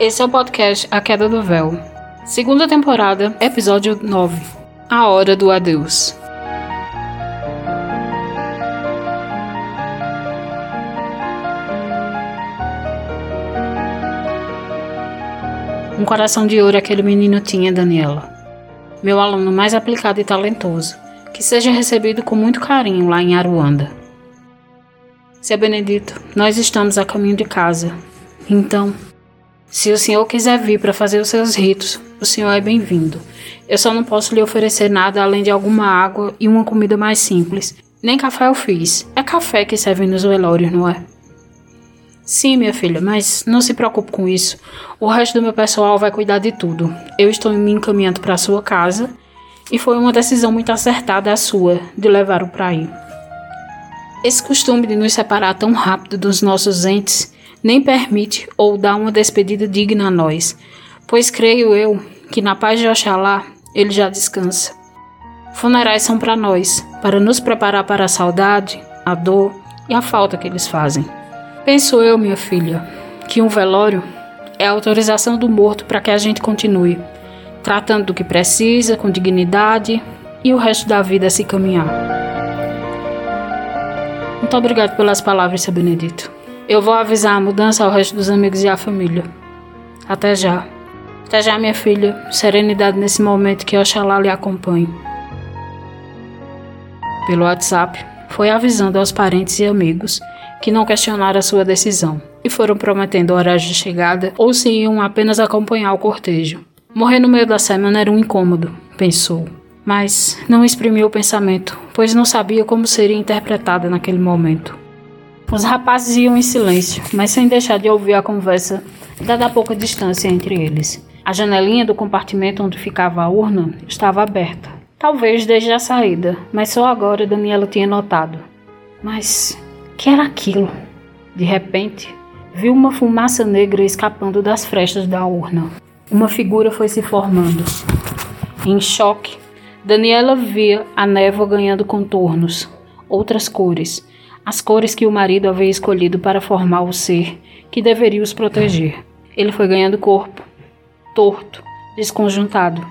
Esse é o podcast A Queda do Véu. Segunda temporada, episódio 9. A Hora do Adeus. Um coração de ouro aquele menino tinha, Daniela. Meu aluno mais aplicado e talentoso. Que seja recebido com muito carinho lá em Aruanda. Seu Benedito, nós estamos a caminho de casa. Então, se o senhor quiser vir para fazer os seus ritos, o senhor é bem-vindo. Eu só não posso lhe oferecer nada além de alguma água e uma comida mais simples. Nem café eu fiz. É café que serve nos velórios, não é? Sim, minha filha, mas não se preocupe com isso. O resto do meu pessoal vai cuidar de tudo. Eu estou me encaminhando para a sua casa e foi uma decisão muito acertada a sua de levar o para aí. Esse costume de nos separar tão rápido dos nossos entes nem permite ou dá uma despedida digna a nós, pois creio eu que na paz de Oxalá ele já descansa. Funerais são para nós, para nos preparar para a saudade, a dor e a falta que eles fazem. Penso eu, minha filha, que um velório é a autorização do morto para que a gente continue, tratando do que precisa, com dignidade e o resto da vida se caminhar. Muito obrigado pelas palavras, seu Benedito. Eu vou avisar a mudança ao resto dos amigos e à família. Até já. Até já, minha filha. Serenidade nesse momento que Oxalá lhe acompanhe. Pelo WhatsApp, foi avisando aos parentes e amigos que não questionaram a sua decisão e foram prometendo horários de chegada ou se iam apenas acompanhar o cortejo. Morrer no meio da semana era um incômodo, pensou mas não exprimiu o pensamento, pois não sabia como seria interpretada naquele momento. Os rapazes iam em silêncio, mas sem deixar de ouvir a conversa, dada a pouca distância entre eles. A janelinha do compartimento onde ficava a urna estava aberta. Talvez desde a saída, mas só agora Daniela tinha notado. Mas que era aquilo? De repente, viu uma fumaça negra escapando das frestas da urna. Uma figura foi se formando. Em choque, Daniela via a névoa ganhando contornos, outras cores, as cores que o marido havia escolhido para formar o ser que deveria os proteger. Ele foi ganhando corpo, torto, desconjuntado,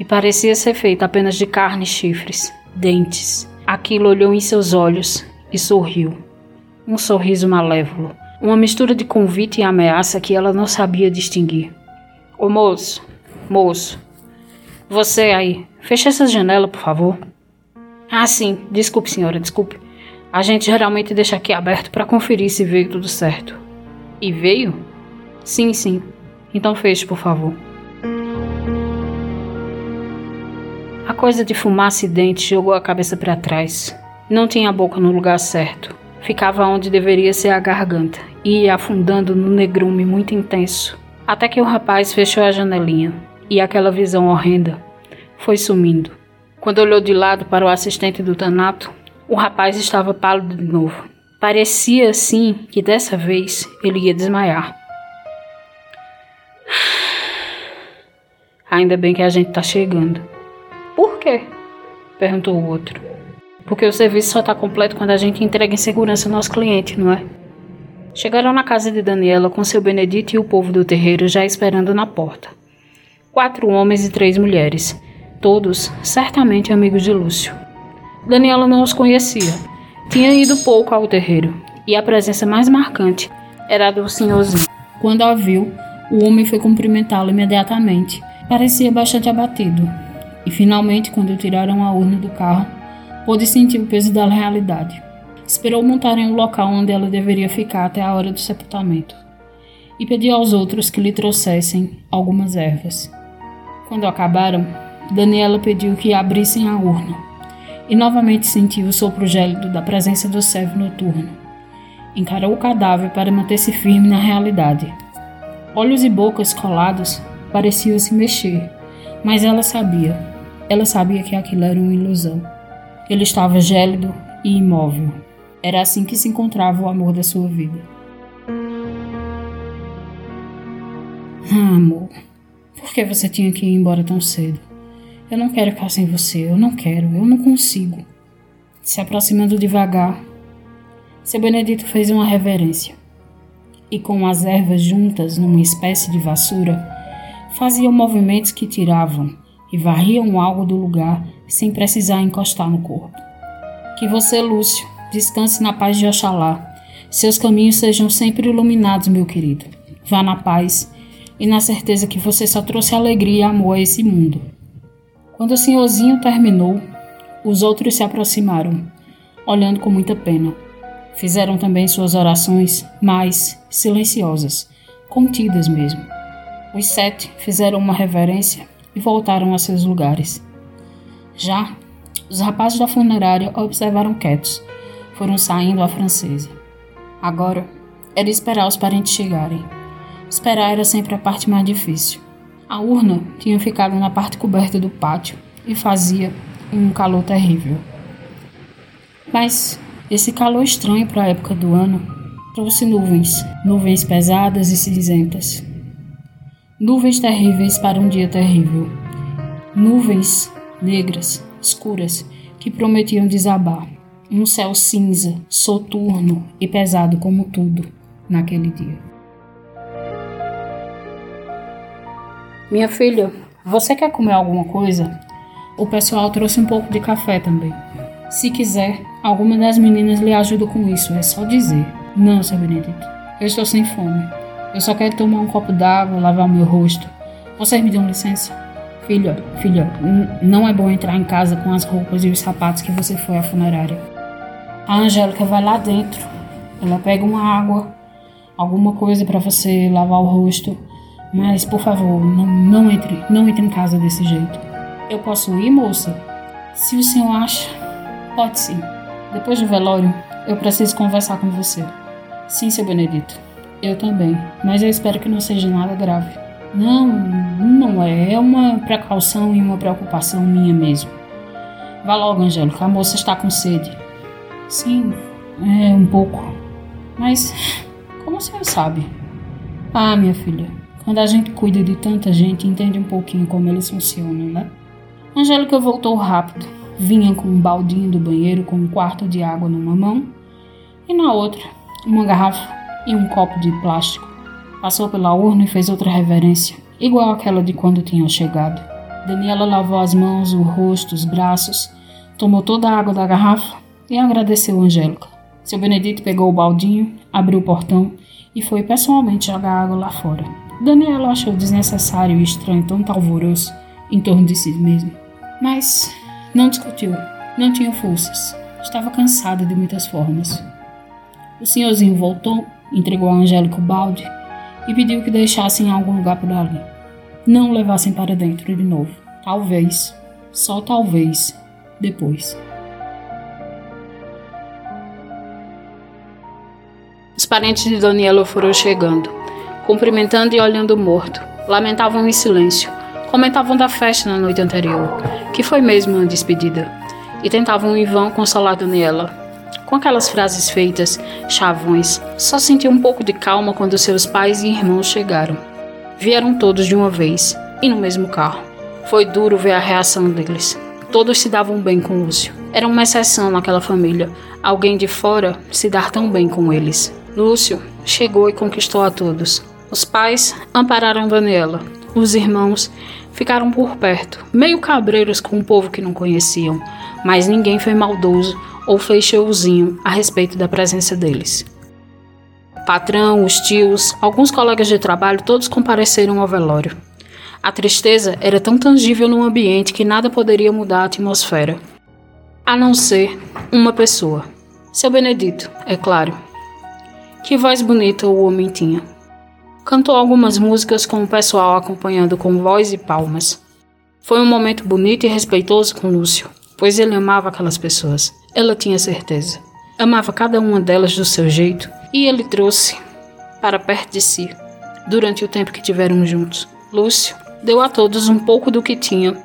e parecia ser feito apenas de carne e chifres, dentes. Aquilo olhou em seus olhos e sorriu. Um sorriso malévolo, uma mistura de convite e ameaça que ela não sabia distinguir. Ô moço, moço, você aí, feche essa janela, por favor. Ah, sim. Desculpe, senhora, desculpe. A gente geralmente deixa aqui aberto para conferir se veio tudo certo. E veio? Sim, sim. Então feche, por favor. A coisa de fumaça e dente jogou a cabeça para trás. Não tinha a boca no lugar certo. Ficava onde deveria ser a garganta e ia afundando no negrume muito intenso. Até que o rapaz fechou a janelinha e aquela visão horrenda foi sumindo. Quando olhou de lado para o assistente do Tanato, o rapaz estava pálido de novo. Parecia assim que dessa vez ele ia desmaiar. Ainda bem que a gente está chegando. Por quê? perguntou o outro. Porque o serviço só está completo quando a gente entrega em segurança ao nosso cliente, não é? Chegaram na casa de Daniela com seu Benedito e o povo do terreiro já esperando na porta quatro homens e três mulheres, todos certamente amigos de Lúcio. Daniela não os conhecia. Tinha ido pouco ao terreiro, e a presença mais marcante era a do senhorzinho. Quando a viu, o homem foi cumprimentá-lo imediatamente. Parecia bastante abatido. E finalmente, quando tiraram a urna do carro, pôde sentir o peso da realidade. Esperou montarem o local onde ela deveria ficar até a hora do sepultamento. E pediu aos outros que lhe trouxessem algumas ervas. Quando acabaram, Daniela pediu que abrissem a urna e novamente sentiu o sopro gélido da presença do servo noturno. Encarou o cadáver para manter-se firme na realidade. Olhos e bocas colados pareciam se mexer, mas ela sabia. Ela sabia que aquilo era uma ilusão. Ele estava gélido e imóvel. Era assim que se encontrava o amor da sua vida. Ah, amor, por que você tinha que ir embora tão cedo? Eu não quero ficar sem você, eu não quero, eu não consigo. Se aproximando devagar, seu Benedito fez uma reverência. e com as ervas juntas numa espécie de vassoura, faziam movimentos que tiravam e varriam algo do lugar sem precisar encostar no corpo. Que você, Lúcio, descanse na paz de Oxalá. Seus caminhos sejam sempre iluminados, meu querido. Vá na paz e na certeza que você só trouxe alegria e amor a esse mundo. Quando o senhorzinho terminou, os outros se aproximaram, olhando com muita pena. Fizeram também suas orações, mais silenciosas, contidas mesmo. Os sete fizeram uma reverência e voltaram a seus lugares. Já os rapazes da funerária observaram quietos. Foram saindo à francesa. Agora era esperar os parentes chegarem. Esperar era sempre a parte mais difícil. A urna tinha ficado na parte coberta do pátio e fazia um calor terrível. Mas esse calor estranho para a época do ano trouxe nuvens, nuvens pesadas e cinzentas. Nuvens terríveis para um dia terrível. Nuvens negras, escuras, que prometiam desabar. Um céu cinza, soturno e pesado como tudo naquele dia. Minha filha, você quer comer alguma coisa? O pessoal trouxe um pouco de café também. Se quiser, alguma das meninas lhe ajuda com isso, é só dizer. Não, seu Benedito, eu estou sem fome. Eu só quero tomar um copo d'água, lavar o meu rosto. Vocês me dão licença? Filha, filha, não é bom entrar em casa com as roupas e os sapatos que você foi à funerária. A Angélica vai lá dentro. Ela pega uma água, alguma coisa para você lavar o rosto. Mas, por favor, não, não entre, não entre em casa desse jeito. Eu posso ir, moça? Se o senhor acha, pode sim. Depois do velório, eu preciso conversar com você. Sim, seu Benedito. Eu também, mas eu espero que não seja nada grave. Não, não é. É uma precaução e uma preocupação minha mesmo. Vá logo, Angélica. A moça está com sede. Sim, é um pouco. Mas como você sabe? Ah, minha filha, quando a gente cuida de tanta gente, entende um pouquinho como eles funcionam, né? Angélica voltou rápido. Vinha com um baldinho do banheiro com um quarto de água numa mão e na outra uma garrafa e um copo de plástico. Passou pela urna e fez outra reverência, igual àquela de quando tinha chegado. Daniela lavou as mãos, o rosto, os braços, tomou toda a água da garrafa e agradeceu Angélica. Seu Benedito pegou o baldinho, abriu o portão e foi pessoalmente jogar água lá fora. Daniela achou desnecessário e estranho tanto alvoroço em torno de si mesmo. Mas não discutiu, não tinha forças, estava cansada de muitas formas. O senhorzinho voltou, entregou a Angélica o balde e pediu que deixassem em algum lugar por ali. Não o levassem para dentro de novo. Talvez, só talvez, depois. Os parentes de Daniela foram chegando, cumprimentando e olhando o morto. Lamentavam em silêncio. Comentavam da festa na noite anterior, que foi mesmo uma despedida, e tentavam em vão consolar Daniela, com aquelas frases feitas, chavões, só senti um pouco de calma quando seus pais e irmãos chegaram. Vieram todos de uma vez, e no mesmo carro. Foi duro ver a reação deles. Todos se davam bem com Lúcio. Era uma exceção naquela família, alguém de fora se dar tão bem com eles. Lúcio chegou e conquistou a todos. Os pais ampararam Daniela. Os irmãos ficaram por perto, meio cabreiros com o povo que não conheciam, mas ninguém foi maldoso ou fez showzinho a respeito da presença deles. Patrão, os tios, alguns colegas de trabalho, todos compareceram ao velório. A tristeza era tão tangível no ambiente que nada poderia mudar a atmosfera. A não ser uma pessoa. Seu Benedito, é claro. Que voz bonita o homem tinha. Cantou algumas músicas com o pessoal acompanhando com voz e palmas. Foi um momento bonito e respeitoso com Lúcio, pois ele amava aquelas pessoas. Ela tinha certeza. Amava cada uma delas do seu jeito e ele trouxe para perto de si durante o tempo que tiveram juntos. Lúcio deu a todos um pouco do que tinha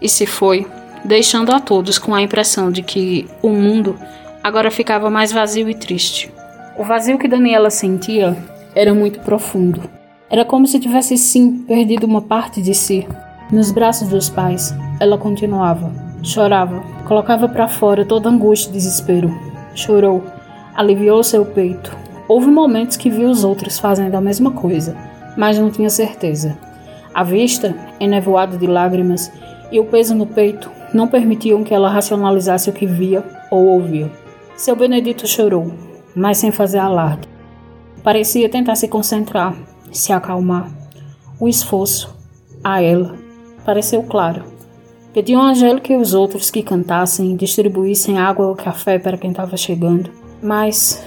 e se foi, deixando a todos com a impressão de que o mundo agora ficava mais vazio e triste. O vazio que Daniela sentia era muito profundo. Era como se tivesse sim perdido uma parte de si. Nos braços dos pais, ela continuava Chorava, colocava para fora toda angústia e desespero. Chorou, aliviou seu peito, houve momentos que viu os outros fazendo a mesma coisa, mas não tinha certeza. A vista, enevoada de lágrimas, e o peso no peito não permitiam que ela racionalizasse o que via ou ouvia. Seu Benedito chorou, mas sem fazer alarde. Parecia tentar se concentrar, se acalmar. O esforço, a ela, pareceu claro. Pediu a Angélica e os outros que cantassem e distribuíssem água ou café para quem estava chegando, mas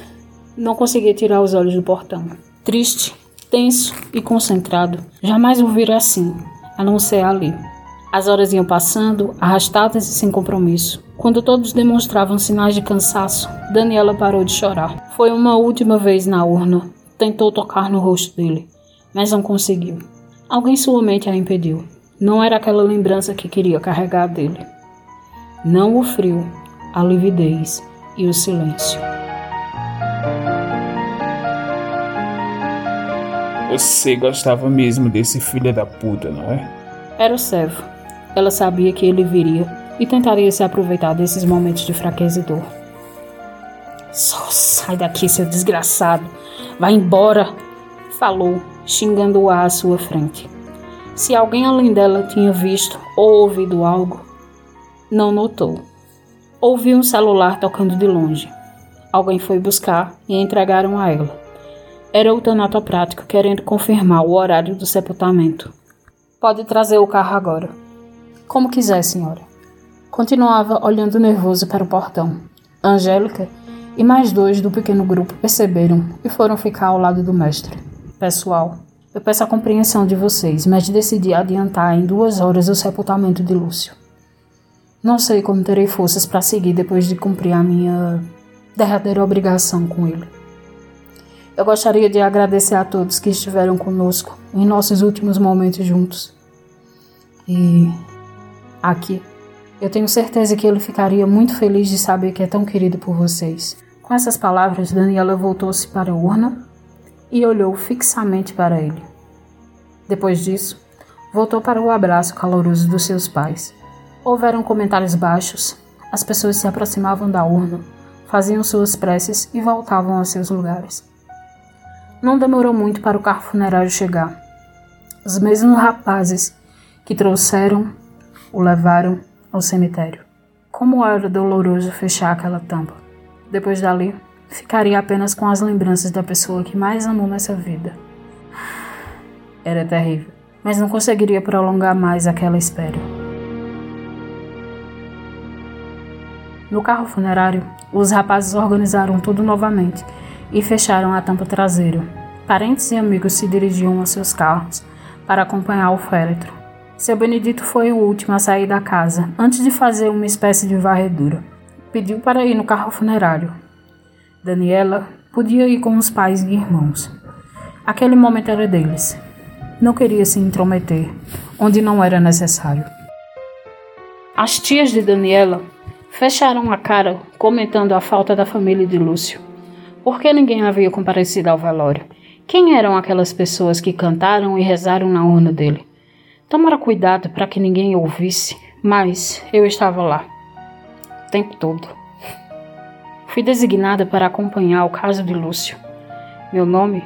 não conseguia tirar os olhos do portão. Triste, tenso e concentrado, jamais o vira assim, a não ser ali. As horas iam passando, arrastadas e sem compromisso. Quando todos demonstravam sinais de cansaço, Daniela parou de chorar. Foi uma última vez na urna. Tentou tocar no rosto dele, mas não conseguiu. Alguém suamente a impediu. Não era aquela lembrança que queria carregar dele. Não o frio, a lividez e o silêncio. Você gostava mesmo desse filho da puta, não é? Era o servo. Ela sabia que ele viria e tentaria se aproveitar desses momentos de fraqueza e dor. Só sai daqui, seu desgraçado. Vai embora, falou, xingando-a à sua frente. Se alguém além dela tinha visto ou ouvido algo, não notou. Ouviu um celular tocando de longe. Alguém foi buscar e entregaram a ela. Era o tanatoprático querendo confirmar o horário do sepultamento. Pode trazer o carro agora. Como quiser, senhora. Continuava olhando nervoso para o portão. Angélica e mais dois do pequeno grupo perceberam e foram ficar ao lado do mestre. Pessoal, eu peço a compreensão de vocês, mas decidi adiantar em duas horas o sepultamento de Lúcio. Não sei como terei forças para seguir depois de cumprir a minha derradeira obrigação com ele. Eu gostaria de agradecer a todos que estiveram conosco em nossos últimos momentos juntos. E aqui. Eu tenho certeza que ele ficaria muito feliz de saber que é tão querido por vocês. Com essas palavras, Daniela voltou-se para a urna e olhou fixamente para ele. Depois disso, voltou para o abraço caloroso dos seus pais. Houveram comentários baixos, as pessoas se aproximavam da urna, faziam suas preces e voltavam aos seus lugares. Não demorou muito para o carro funerário chegar. Os mesmos rapazes que trouxeram o levaram ao cemitério. Como era doloroso fechar aquela tampa. Depois dali, ficaria apenas com as lembranças da pessoa que mais amou nessa vida. Era terrível, mas não conseguiria prolongar mais aquela espera. No carro funerário, os rapazes organizaram tudo novamente e fecharam a tampa traseira. Parentes e amigos se dirigiam aos seus carros para acompanhar o féretro. Seu Benedito foi o último a sair da casa, antes de fazer uma espécie de varredura. Pediu para ir no carro funerário. Daniela podia ir com os pais e irmãos. Aquele momento era deles. Não queria se intrometer, onde não era necessário. As tias de Daniela fecharam a cara, comentando a falta da família de Lúcio. Por que ninguém havia comparecido ao velório? Quem eram aquelas pessoas que cantaram e rezaram na urna dele? Tomara cuidado para que ninguém ouvisse, mas eu estava lá, o tempo todo. Fui designada para acompanhar o caso de Lúcio. Meu nome?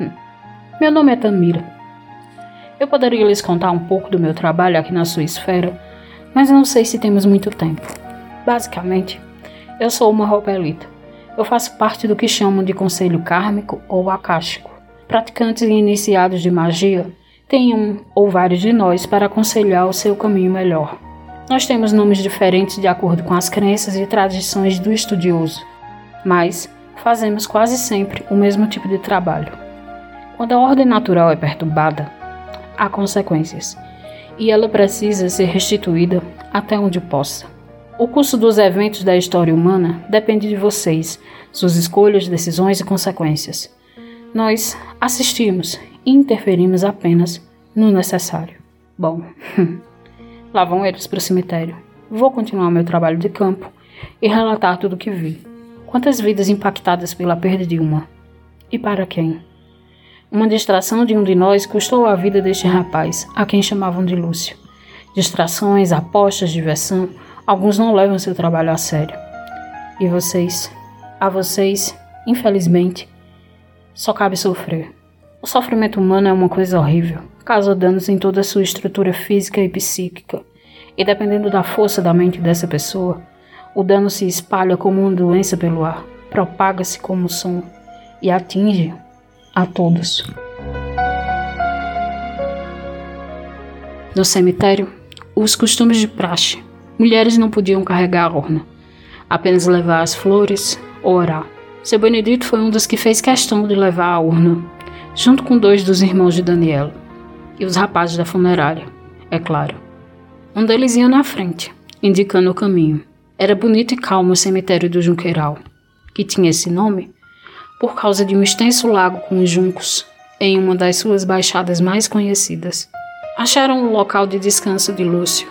Hum. Meu nome é Tamira. Eu poderia lhes contar um pouco do meu trabalho aqui na sua esfera, mas não sei se temos muito tempo. Basicamente, eu sou uma ropelita. Eu faço parte do que chamam de conselho kármico ou acástico. Praticantes e iniciados de magia tem um ou vários de nós para aconselhar o seu caminho melhor. Nós temos nomes diferentes de acordo com as crenças e tradições do estudioso, mas fazemos quase sempre o mesmo tipo de trabalho. Quando a ordem natural é perturbada, há consequências, e ela precisa ser restituída até onde possa. O curso dos eventos da história humana depende de vocês, suas escolhas, decisões e consequências. Nós assistimos interferimos apenas no necessário. Bom, lá vão eles para o cemitério. Vou continuar meu trabalho de campo e relatar tudo o que vi. Quantas vidas impactadas pela perda de uma? E para quem? Uma distração de um de nós custou a vida deste rapaz, a quem chamavam de Lúcio. Distrações, apostas, diversão, alguns não levam seu trabalho a sério. E vocês? A vocês, Infelizmente, só cabe sofrer. O sofrimento humano é uma coisa horrível, causa danos em toda a sua estrutura física e psíquica, e dependendo da força da mente dessa pessoa, o dano se espalha como uma doença pelo ar, propaga-se como som e atinge a todos. No cemitério, os costumes de praxe. Mulheres não podiam carregar a urna, apenas levar as flores ou orar. Seu Benedito foi um dos que fez questão de levar a urna, junto com dois dos irmãos de Daniela e os rapazes da funerária, é claro. Um deles ia na frente, indicando o caminho. Era bonito e calmo o cemitério do Junqueiral, que tinha esse nome por causa de um extenso lago com juncos em uma das suas baixadas mais conhecidas. Acharam o local de descanso de Lúcio,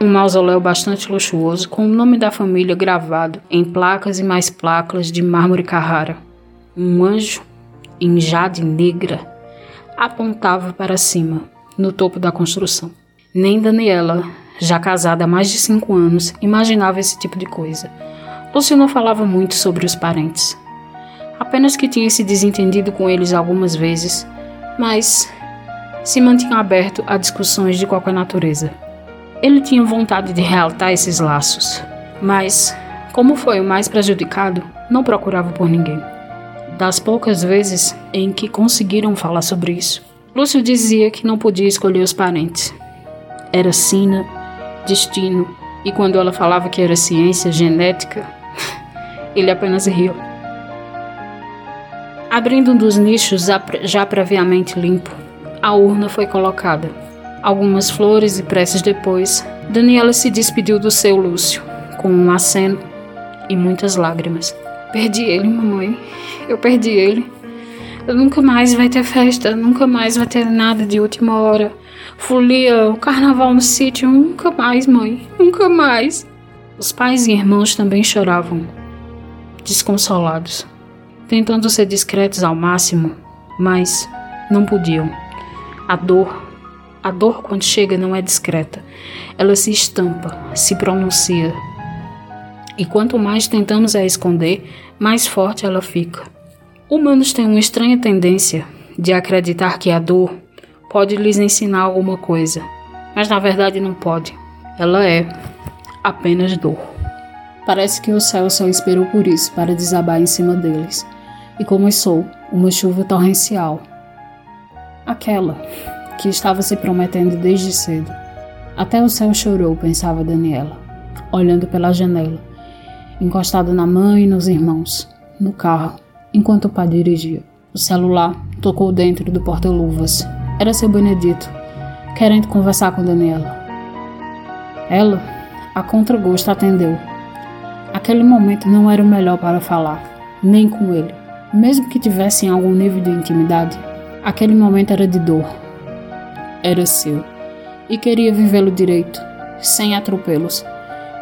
um mausoléu bastante luxuoso com o nome da família gravado em placas e mais placas de mármore Carrara. Um anjo em jade negra apontava para cima, no topo da construção. Nem Daniela, já casada há mais de cinco anos, imaginava esse tipo de coisa. Lúcio não falava muito sobre os parentes. Apenas que tinha se desentendido com eles algumas vezes, mas se mantinha aberto a discussões de qualquer natureza. Ele tinha vontade de realtar esses laços, mas, como foi o mais prejudicado, não procurava por ninguém. Das poucas vezes em que conseguiram falar sobre isso, Lúcio dizia que não podia escolher os parentes. Era sina, destino, e quando ela falava que era ciência genética, ele apenas riu. Abrindo um dos nichos já previamente limpo, a urna foi colocada. Algumas flores e preces depois, Daniela se despediu do seu Lúcio, com um aceno e muitas lágrimas. Perdi ele, mamãe. Eu perdi ele. Nunca mais vai ter festa, nunca mais vai ter nada de última hora. Folia, o carnaval no sítio, nunca mais, mãe, nunca mais. Os pais e irmãos também choravam, desconsolados, tentando ser discretos ao máximo, mas não podiam. A dor, a dor quando chega não é discreta. Ela se estampa, se pronuncia. E quanto mais tentamos a esconder, mais forte ela fica. Humanos têm uma estranha tendência de acreditar que a dor pode lhes ensinar alguma coisa, mas na verdade não pode. Ela é apenas dor. Parece que o céu só esperou por isso para desabar em cima deles, e começou uma chuva torrencial Aquela que estava se prometendo desde cedo. Até o céu chorou, pensava Daniela, olhando pela janela, encostada na mãe e nos irmãos, no carro, enquanto o pai dirigia. O celular tocou dentro do porta-luvas. Era seu Benedito, querendo conversar com Daniela. Ela, a contragosto, atendeu. Aquele momento não era o melhor para falar, nem com ele. Mesmo que tivessem algum nível de intimidade, Aquele momento era de dor. Era seu. E queria vivê-lo direito, sem atropelos,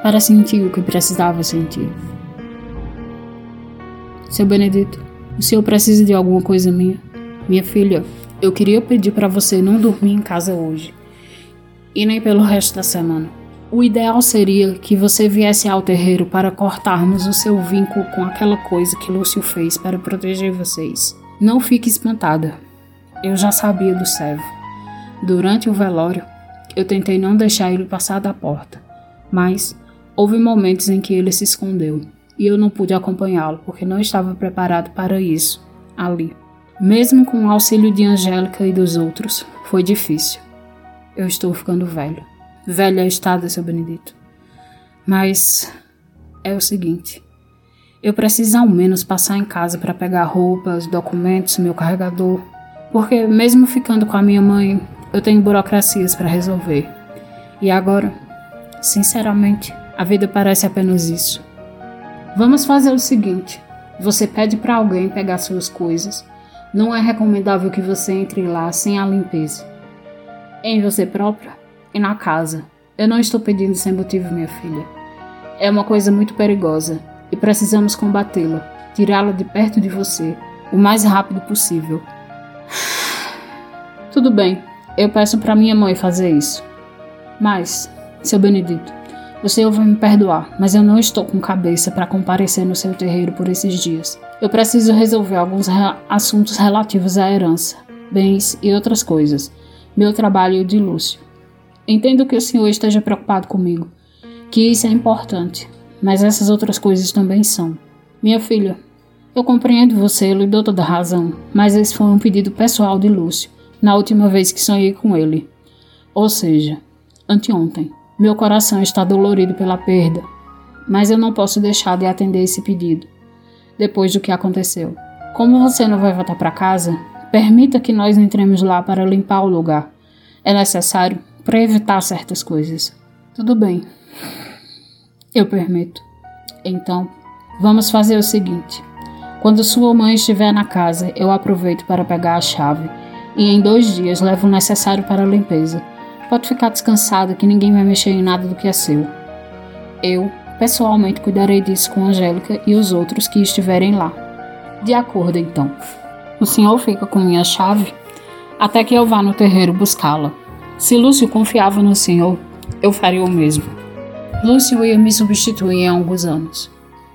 para sentir o que precisava sentir. Seu Benedito, o senhor precisa de alguma coisa minha? Minha filha, eu queria pedir para você não dormir em casa hoje. E nem pelo resto da semana. O ideal seria que você viesse ao terreiro para cortarmos o seu vínculo com aquela coisa que Lúcio fez para proteger vocês. Não fique espantada. Eu já sabia do servo. Durante o velório, eu tentei não deixar ele passar da porta, mas houve momentos em que ele se escondeu e eu não pude acompanhá-lo porque não estava preparado para isso ali. Mesmo com o auxílio de Angélica e dos outros, foi difícil. Eu estou ficando velho. Velha estada, seu Benedito. Mas é o seguinte: eu preciso ao menos passar em casa para pegar roupas, documentos, meu carregador porque, mesmo ficando com a minha mãe, eu tenho burocracias para resolver. E agora, sinceramente, a vida parece apenas isso. Vamos fazer o seguinte: você pede para alguém pegar suas coisas. Não é recomendável que você entre lá sem a limpeza. Em você própria e na casa. Eu não estou pedindo sem motivo, minha filha. É uma coisa muito perigosa e precisamos combatê-la, tirá-la de perto de você o mais rápido possível. Tudo bem, eu peço para minha mãe fazer isso. Mas, seu Benedito, O Senhor vai me perdoar, mas eu não estou com cabeça para comparecer no seu terreiro por esses dias. Eu preciso resolver alguns re assuntos relativos à herança, bens e outras coisas. Meu trabalho e o de Lúcio. Entendo que o Senhor esteja preocupado comigo, que isso é importante, mas essas outras coisas também são. Minha filha, eu compreendo você lhe dou toda a razão, mas esse foi um pedido pessoal de Lúcio, na última vez que sonhei com ele. Ou seja, anteontem. Meu coração está dolorido pela perda, mas eu não posso deixar de atender esse pedido, depois do que aconteceu. Como você não vai voltar para casa, permita que nós entremos lá para limpar o lugar. É necessário para evitar certas coisas. Tudo bem. Eu permito. Então, vamos fazer o seguinte. Quando sua mãe estiver na casa, eu aproveito para pegar a chave e em dois dias levo o necessário para a limpeza. Pode ficar descansada que ninguém vai mexer em nada do que é seu. Eu, pessoalmente, cuidarei disso com Angélica e os outros que estiverem lá. De acordo, então. O senhor fica com minha chave até que eu vá no terreiro buscá-la. Se Lúcio confiava no senhor, eu faria o mesmo. Lúcio ia me substituir em alguns anos.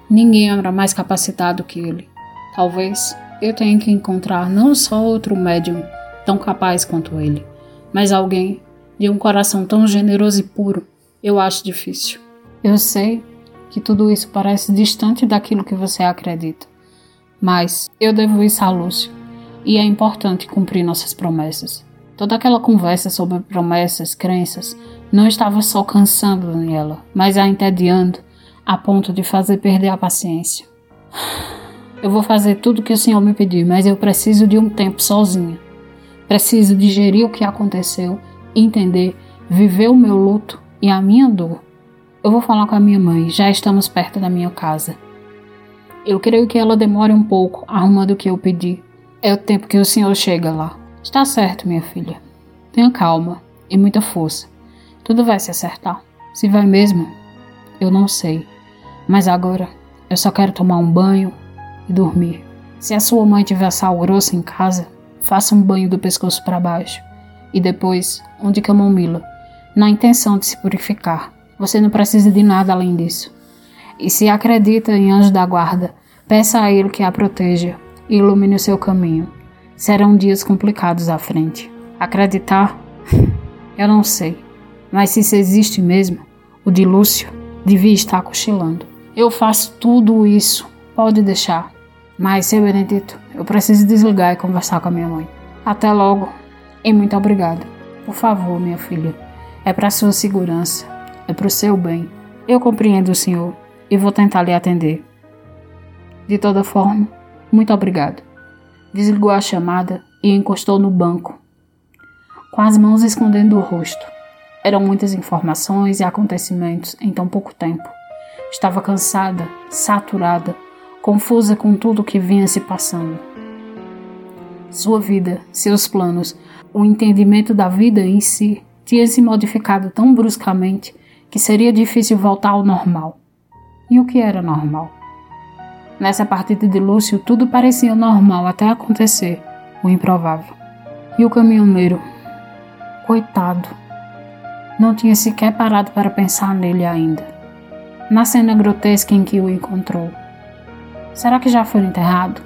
Ninguém era mais capacitado que ele. Talvez eu tenha que encontrar não só outro médium tão capaz quanto ele, mas alguém de um coração tão generoso e puro. Eu acho difícil. Eu sei que tudo isso parece distante daquilo que você acredita, mas eu devo isso a Lúcio e é importante cumprir nossas promessas. Toda aquela conversa sobre promessas, crenças, não estava só cansando Daniela, mas a entediando a ponto de fazer perder a paciência. Eu vou fazer tudo o que o Senhor me pedir, mas eu preciso de um tempo sozinha. Preciso digerir o que aconteceu, entender, viver o meu luto e a minha dor. Eu vou falar com a minha mãe, já estamos perto da minha casa. Eu creio que ela demore um pouco arrumando o que eu pedi. É o tempo que o Senhor chega lá. Está certo, minha filha. Tenha calma e muita força. Tudo vai se acertar. Se vai mesmo, eu não sei. Mas agora eu só quero tomar um banho e dormir. Se a sua mãe tiver sal grosso em casa, faça um banho do pescoço para baixo e depois um de camomila, na intenção de se purificar. Você não precisa de nada além disso. E se acredita em anjo da guarda, peça a ele que a proteja e ilumine o seu caminho. Serão dias complicados à frente. Acreditar? Eu não sei. Mas se isso existe mesmo, o de Lúcio devia estar cochilando. Eu faço tudo isso. Pode deixar. Mas, seu Benedito, eu preciso desligar e conversar com a minha mãe. Até logo e muito obrigada. Por favor, minha filha, é para sua segurança, é para o seu bem. Eu compreendo o senhor e vou tentar lhe atender. De toda forma, muito obrigado. Desligou a chamada e encostou no banco, com as mãos escondendo o rosto. Eram muitas informações e acontecimentos em tão pouco tempo. Estava cansada, saturada, confusa com tudo o que vinha se passando. Sua vida, seus planos, o entendimento da vida em si tinha se modificado tão bruscamente que seria difícil voltar ao normal. E o que era normal? Nessa partida de Lúcio, tudo parecia normal até acontecer o improvável. E o caminhoneiro? Coitado. Não tinha sequer parado para pensar nele ainda na cena grotesca em que o encontrou. Será que já foi enterrado?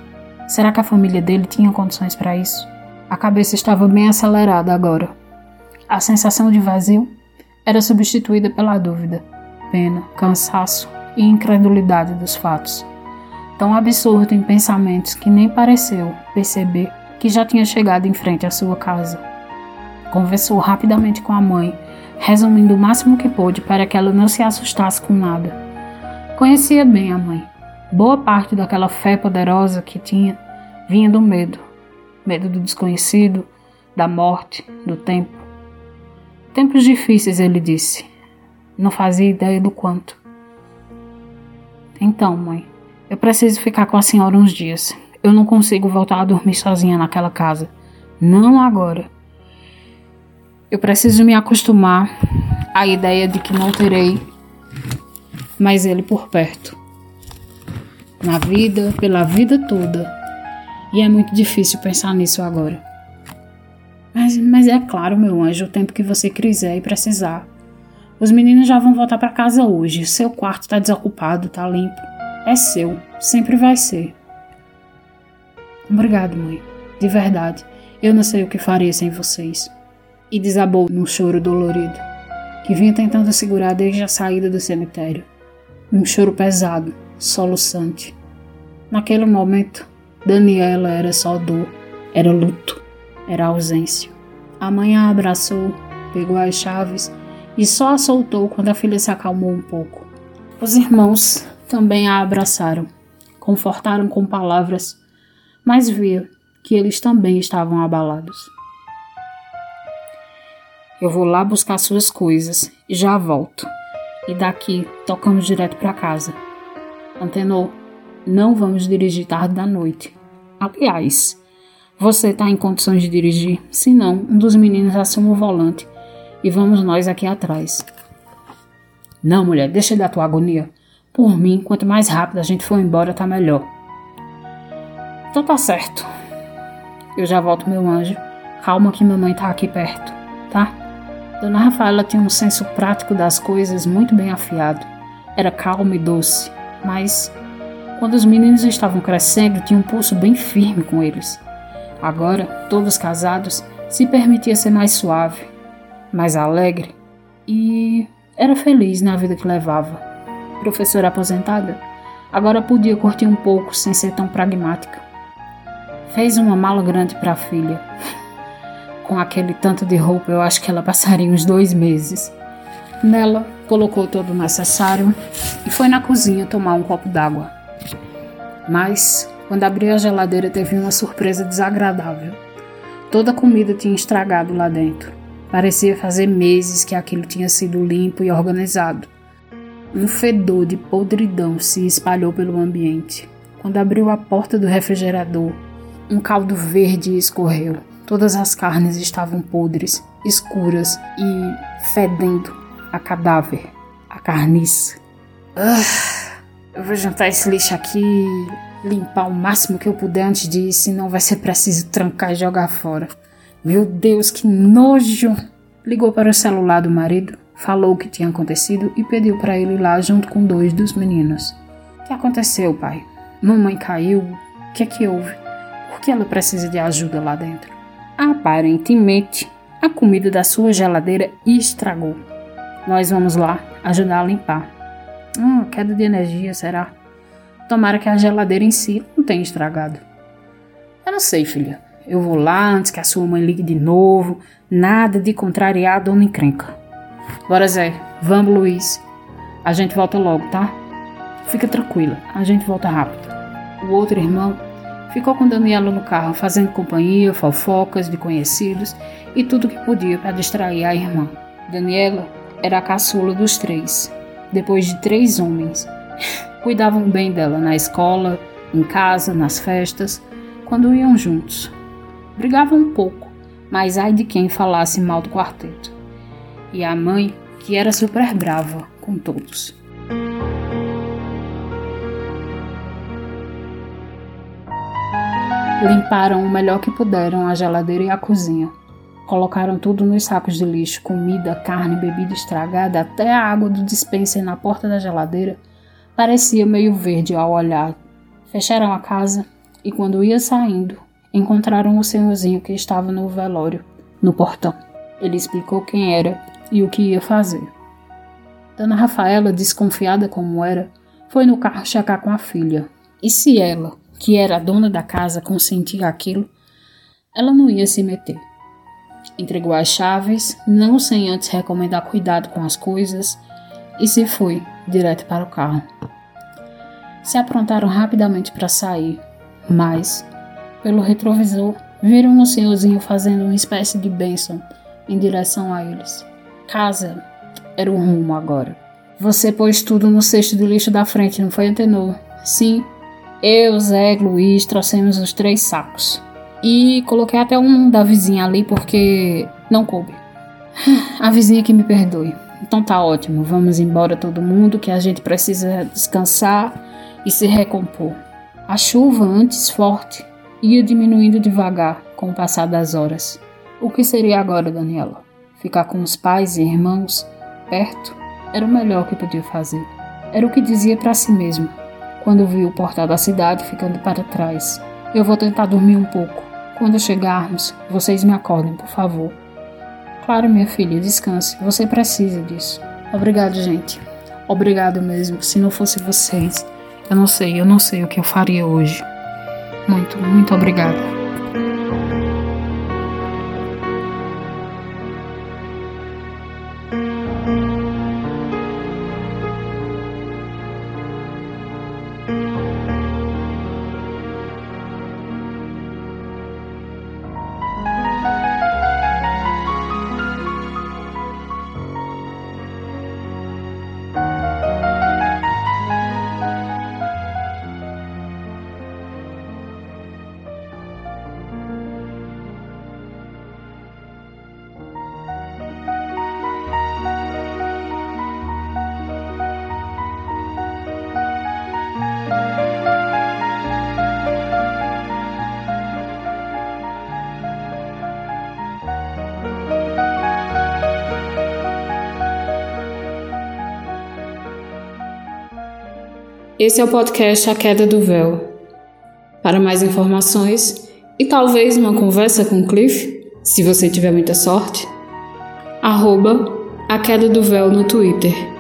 Será que a família dele tinha condições para isso? A cabeça estava bem acelerada agora. A sensação de vazio era substituída pela dúvida, pena, cansaço e incredulidade dos fatos. Tão absurdo em pensamentos que nem pareceu perceber que já tinha chegado em frente à sua casa. Conversou rapidamente com a mãe resumindo o máximo que pôde para que ela não se assustasse com nada. Conhecia bem a mãe. Boa parte daquela fé poderosa que tinha vinha do medo medo do desconhecido, da morte, do tempo. Tempos difíceis, ele disse. Não fazia ideia do quanto. Então, mãe, eu preciso ficar com a senhora uns dias. Eu não consigo voltar a dormir sozinha naquela casa. Não agora. Eu preciso me acostumar à ideia de que não terei mais ele por perto. Na vida, pela vida toda. E é muito difícil pensar nisso agora. Mas, mas é claro, meu anjo, o tempo que você quiser e precisar. Os meninos já vão voltar para casa hoje. Seu quarto tá desocupado, tá limpo. É seu, sempre vai ser. Obrigado, mãe. De verdade, eu não sei o que faria sem vocês. E desabou num choro dolorido, que vinha tentando segurar desde a saída do cemitério. Um choro pesado, soluçante. Naquele momento, Daniela era só dor, era luto, era ausência. A mãe a abraçou, pegou as chaves e só a soltou quando a filha se acalmou um pouco. Os irmãos também a abraçaram, confortaram com palavras, mas via que eles também estavam abalados. Eu vou lá buscar suas coisas e já volto. E daqui tocamos direto para casa. Antenor, não vamos dirigir tarde da noite. Aliás, você está em condições de dirigir? Se não, um dos meninos assume o volante e vamos nós aqui atrás. Não, mulher, deixa da tua agonia. Por mim, quanto mais rápido a gente for embora, tá melhor. Então tá certo. Eu já volto, meu anjo. Calma que mamãe tá aqui perto, tá? Dona Rafaela tinha um senso prático das coisas muito bem afiado. Era calma e doce, mas quando os meninos estavam crescendo, tinha um pulso bem firme com eles. Agora, todos casados, se permitia ser mais suave, mais alegre e era feliz na vida que levava. Professora aposentada, agora podia curtir um pouco sem ser tão pragmática. Fez uma mala grande para a filha. Com aquele tanto de roupa, eu acho que ela passaria uns dois meses. Nela, colocou todo o necessário e foi na cozinha tomar um copo d'água. Mas, quando abriu a geladeira, teve uma surpresa desagradável. Toda a comida tinha estragado lá dentro. Parecia fazer meses que aquilo tinha sido limpo e organizado. Um fedor de podridão se espalhou pelo ambiente. Quando abriu a porta do refrigerador, um caldo verde escorreu. Todas as carnes estavam podres, escuras e fedendo a cadáver, a carniça. Ah, eu vou juntar esse lixo aqui limpar o máximo que eu puder antes ir, senão vai ser preciso trancar e jogar fora. Meu Deus, que nojo! Ligou para o celular do marido, falou o que tinha acontecido e pediu para ele ir lá junto com dois dos meninos. O que aconteceu, pai? Mamãe caiu? O que é que houve? Por que ela precisa de ajuda lá dentro? Aparentemente, a comida da sua geladeira estragou. Nós vamos lá ajudar a limpar. Hum, queda de energia, será? Tomara que a geladeira em si não tenha estragado. Eu não sei, filha. Eu vou lá antes que a sua mãe ligue de novo. Nada de contrariar a dona encrenca. Bora, Zé. Vamos, Luiz. A gente volta logo, tá? Fica tranquila, a gente volta rápido. O outro irmão ficou com Daniela no carro, fazendo companhia, fofocas de conhecidos e tudo que podia para distrair a irmã. Daniela era a caçula dos três, depois de três homens. Cuidavam bem dela na escola, em casa, nas festas, quando iam juntos. Brigavam um pouco, mas ai de quem falasse mal do quarteto. E a mãe, que era super brava com todos. Limparam o melhor que puderam a geladeira e a cozinha. Colocaram tudo nos sacos de lixo, comida, carne, bebida estragada, até a água do dispenser na porta da geladeira parecia meio verde ao olhar. Fecharam a casa e quando ia saindo, encontraram o senhorzinho que estava no velório, no portão. Ele explicou quem era e o que ia fazer. Dona Rafaela, desconfiada como era, foi no carro checar com a filha. E se ela, que era a dona da casa, consentia aquilo, ela não ia se meter. Entregou as chaves, não sem antes recomendar cuidado com as coisas, e se foi direto para o carro. Se aprontaram rapidamente para sair, mas pelo retrovisor, viram o senhorzinho fazendo uma espécie de bênção em direção a eles. Casa era o rumo agora. Você pôs tudo no cesto de lixo da frente, não foi, Antenor? Sim. Eu, Zé, Luiz trouxemos os três sacos. E coloquei até um da vizinha ali porque não coube. A vizinha que me perdoe. Então tá ótimo, vamos embora todo mundo que a gente precisa descansar e se recompor. A chuva, antes forte, ia diminuindo devagar com o passar das horas. O que seria agora, Daniela? Ficar com os pais e irmãos perto era o melhor que podia fazer. Era o que dizia para si mesmo, quando viu o portal da cidade ficando para trás. Eu vou tentar dormir um pouco. Quando chegarmos, vocês me acordem, por favor. Claro, minha filha, descanse. Você precisa disso. Obrigado, gente. Obrigado mesmo. Se não fosse vocês, eu não sei, eu não sei o que eu faria hoje. Muito, muito obrigada. Esse é o podcast A Queda do Véu. Para mais informações e talvez uma conversa com Cliff, se você tiver muita sorte, arroba A Queda do Véu no Twitter.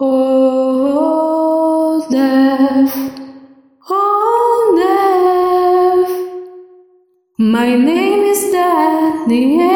Oh Death, Oh Death, my name is Daniel.